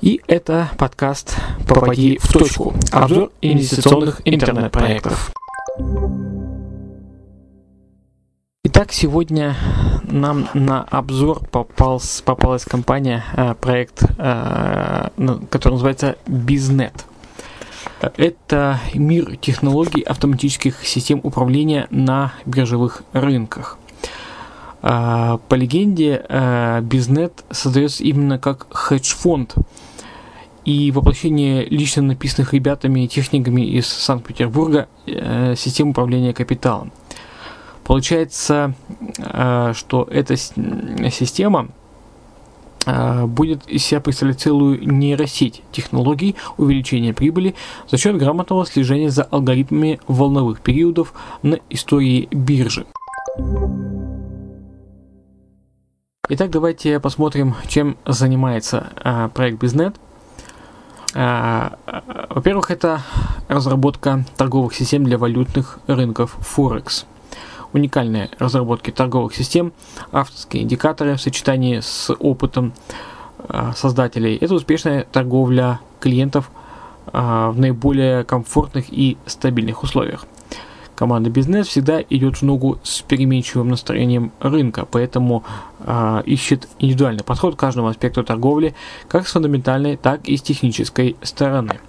и это подкаст «Попади в точку» – обзор инвестиционных интернет-проектов. Итак, сегодня нам на обзор попалась, попалась компания, э, проект, э, ну, который называется Biznet. Это мир технологий автоматических систем управления на биржевых рынках. А, по легенде, э, Biznet создается именно как хедж-фонд. И воплощение лично написанных ребятами и техниками из Санкт-Петербурга э, систем управления капиталом. Получается, э, что эта система будет из себя представлять целую нейросеть технологий увеличения прибыли за счет грамотного слежения за алгоритмами волновых периодов на истории биржи. Итак, давайте посмотрим, чем занимается а, проект Biznet. А, во-первых, это разработка торговых систем для валютных рынков Forex. Уникальные разработки торговых систем, авторские индикаторы в сочетании с опытом а, создателей. Это успешная торговля клиентов а, в наиболее комфортных и стабильных условиях. Команда бизнес всегда идет в ногу с переменчивым настроением рынка, поэтому э, ищет индивидуальный подход к каждому аспекту торговли, как с фундаментальной, так и с технической стороны.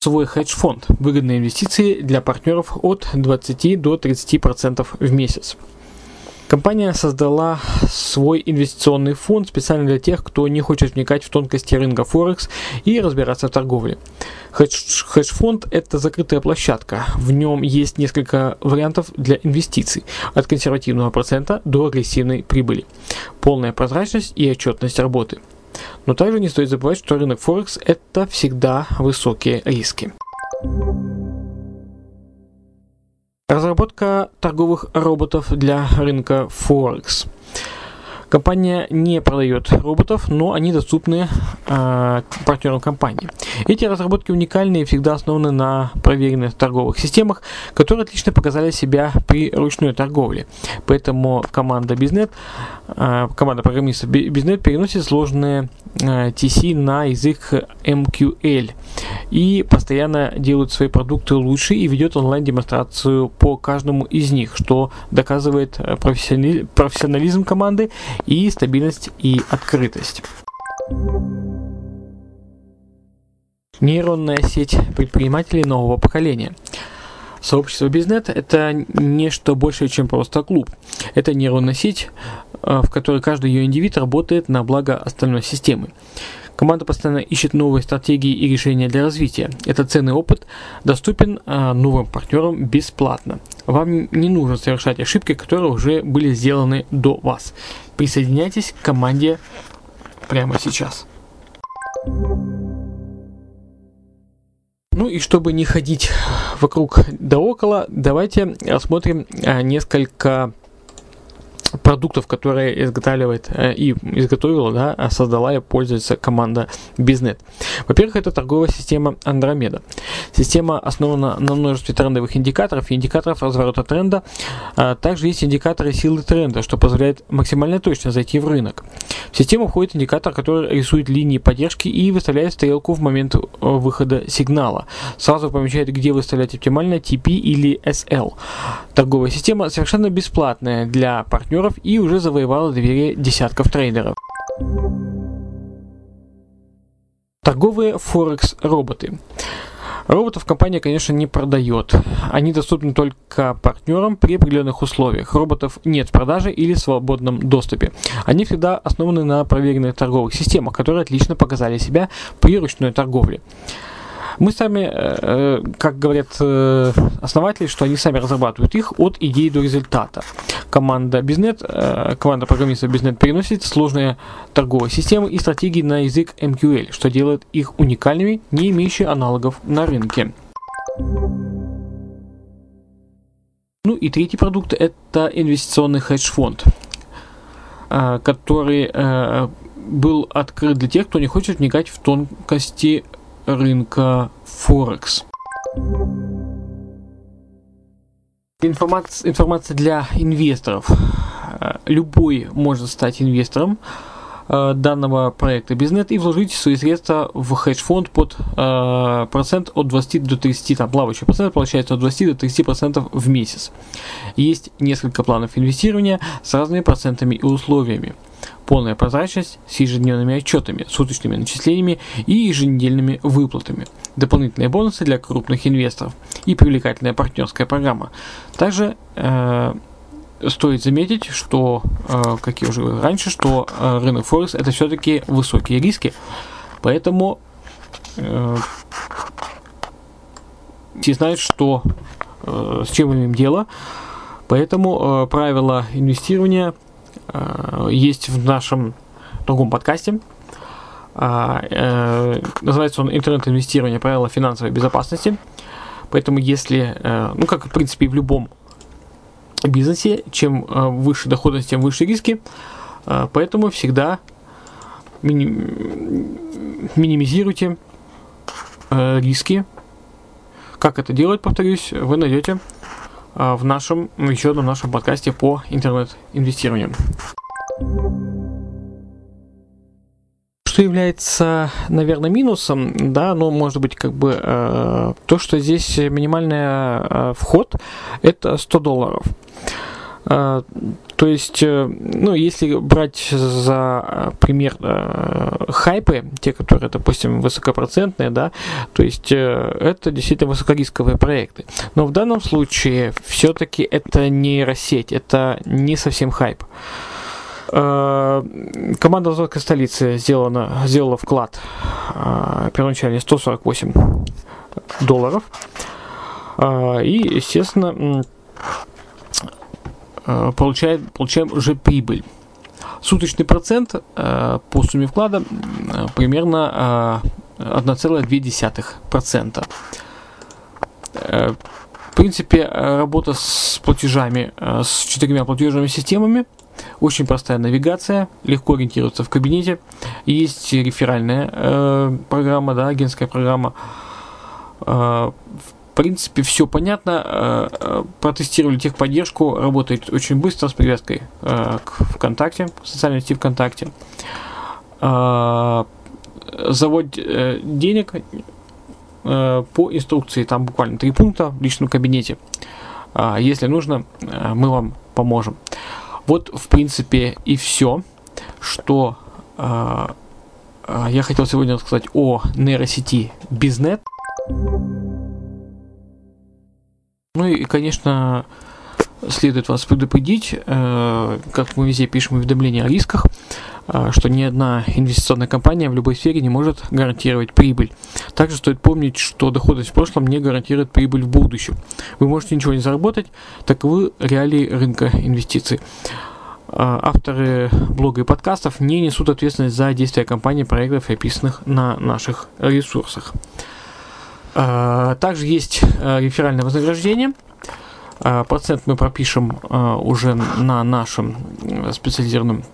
Свой хедж-фонд. Выгодные инвестиции для партнеров от 20 до 30% в месяц. Компания создала свой инвестиционный фонд специально для тех, кто не хочет вникать в тонкости рынка Форекс и разбираться в торговле. Хедж-фонд – это закрытая площадка. В нем есть несколько вариантов для инвестиций, от консервативного процента до агрессивной прибыли. Полная прозрачность и отчетность работы. Но также не стоит забывать, что рынок Форекс – это всегда высокие риски. Разработка торговых роботов для рынка Forex. Компания не продает роботов, но они доступны э, партнерам компании. Эти разработки уникальны и всегда основаны на проверенных торговых системах, которые отлично показали себя при ручной торговле. Поэтому команда Biznet, э, команда программистов Biznet переносит сложные э, TC на язык MQL и постоянно делают свои продукты лучше и ведет онлайн-демонстрацию по каждому из них, что доказывает э, профессионализм команды и стабильность и открытость. Нейронная сеть предпринимателей нового поколения. Сообщество Бизнет – это нечто большее, чем просто клуб. Это нейронная сеть, э, в которой каждый ее индивид работает на благо остальной системы. Команда постоянно ищет новые стратегии и решения для развития. Этот ценный опыт доступен а, новым партнерам бесплатно. Вам не нужно совершать ошибки, которые уже были сделаны до вас. Присоединяйтесь к команде прямо сейчас. Ну и чтобы не ходить вокруг да около, давайте рассмотрим а, несколько продуктов, которые изготавливает э, и изготовила, да, а создала и пользуется команда Biznet. Во-первых, это торговая система Andromeda. Система основана на множестве трендовых индикаторов и индикаторов разворота тренда. А также есть индикаторы силы тренда, что позволяет максимально точно зайти в рынок. В систему входит индикатор, который рисует линии поддержки и выставляет стрелку в момент э, выхода сигнала. Сразу помечает, где выставлять оптимально TP или SL. Торговая система совершенно бесплатная для партнеров долларов и уже завоевала двери десятков трейдеров. Торговые Форекс-роботы. Роботов компания, конечно, не продает. Они доступны только партнерам при определенных условиях. Роботов нет в продаже или в свободном доступе. Они всегда основаны на проверенных торговых системах, которые отлично показали себя при ручной торговле. Мы сами, э, э, как говорят э, основатели, что они сами разрабатывают их от идеи до результата. Команда Biznet, команда программистов Biznet переносит сложные торговые системы и стратегии на язык MQL, что делает их уникальными, не имеющими аналогов на рынке. Ну и третий продукт это инвестиционный хедж-фонд, который был открыт для тех, кто не хочет вникать в тонкости рынка Форекс. Информация, информация для инвесторов. Э, любой может стать инвестором э, данного проекта Бизнет и вложить свои средства в хедж-фонд под э, процент от 20 до 30, там плавающий процент получается от 20 до 30 процентов в месяц. Есть несколько планов инвестирования с разными процентами и условиями полная прозрачность с ежедневными отчетами, суточными начислениями и еженедельными выплатами, дополнительные бонусы для крупных инвесторов и привлекательная партнерская программа. Также э, стоит заметить, что, э, как я уже говорил раньше, что э, рынок Форекс это все-таки высокие риски, поэтому э, все знают, что э, с чем мы имеем дело, поэтому э, правила инвестирования – есть в нашем другом подкасте. А, э, называется он «Интернет-инвестирование. Правила финансовой безопасности». Поэтому если, э, ну как в принципе и в любом бизнесе, чем выше доходность, тем выше риски. Поэтому всегда минимизируйте риски. Как это делать, повторюсь, вы найдете в нашем, еще одном нашем подкасте по интернет-инвестированию. Что является, наверное, минусом, да, но может быть как бы э, то, что здесь минимальный э, вход это 100 долларов. Э, то есть, э, ну, если брать за э, пример э, хайпы, те, которые, допустим, высокопроцентные, да, то есть это действительно высокорисковые проекты. Но в данном случае все-таки это не нейросеть, это не совсем хайп. Команда Азовской столицы сделана, сделала вклад первоначально 148 долларов. И, естественно, получаем, получаем уже прибыль. Суточный процент э, по сумме вклада э, примерно 1,2%. В принципе, работа с платежами, с четырьмя платежными системами, очень простая навигация, легко ориентироваться в кабинете. Есть реферальная программа, да, агентская программа. В принципе, все понятно. Э, э, протестировали техподдержку, работает очень быстро с привязкой э, к ВКонтакте, социальной сети ВКонтакте. Завод денег по инструкции, там буквально три пункта в личном кабинете. Если нужно, мы вам поможем. Вот, в принципе, и все, что я хотел сегодня рассказать о нейросети Biznet. Ну и, конечно, следует вас предупредить, э, как мы везде пишем уведомления о рисках, э, что ни одна инвестиционная компания в любой сфере не может гарантировать прибыль. Также стоит помнить, что доходность в прошлом не гарантирует прибыль в будущем. Вы можете ничего не заработать, таковы реалии рынка инвестиций. Э, авторы блога и подкастов не несут ответственность за действия компании, проектов, описанных на наших ресурсах. А, также есть а, реферальное вознаграждение. А, процент мы пропишем уже на нашем специализированном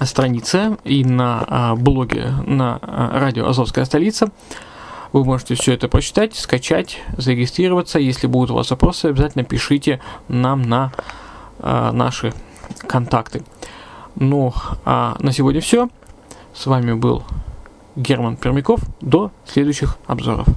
странице и на блоге на радио Азовская столица. Вы можете все это прочитать, скачать, зарегистрироваться. Если будут у вас вопросы, обязательно пишите нам на наши контакты. Ну, а на сегодня все. С вами был Герман Пермяков. До следующих обзоров.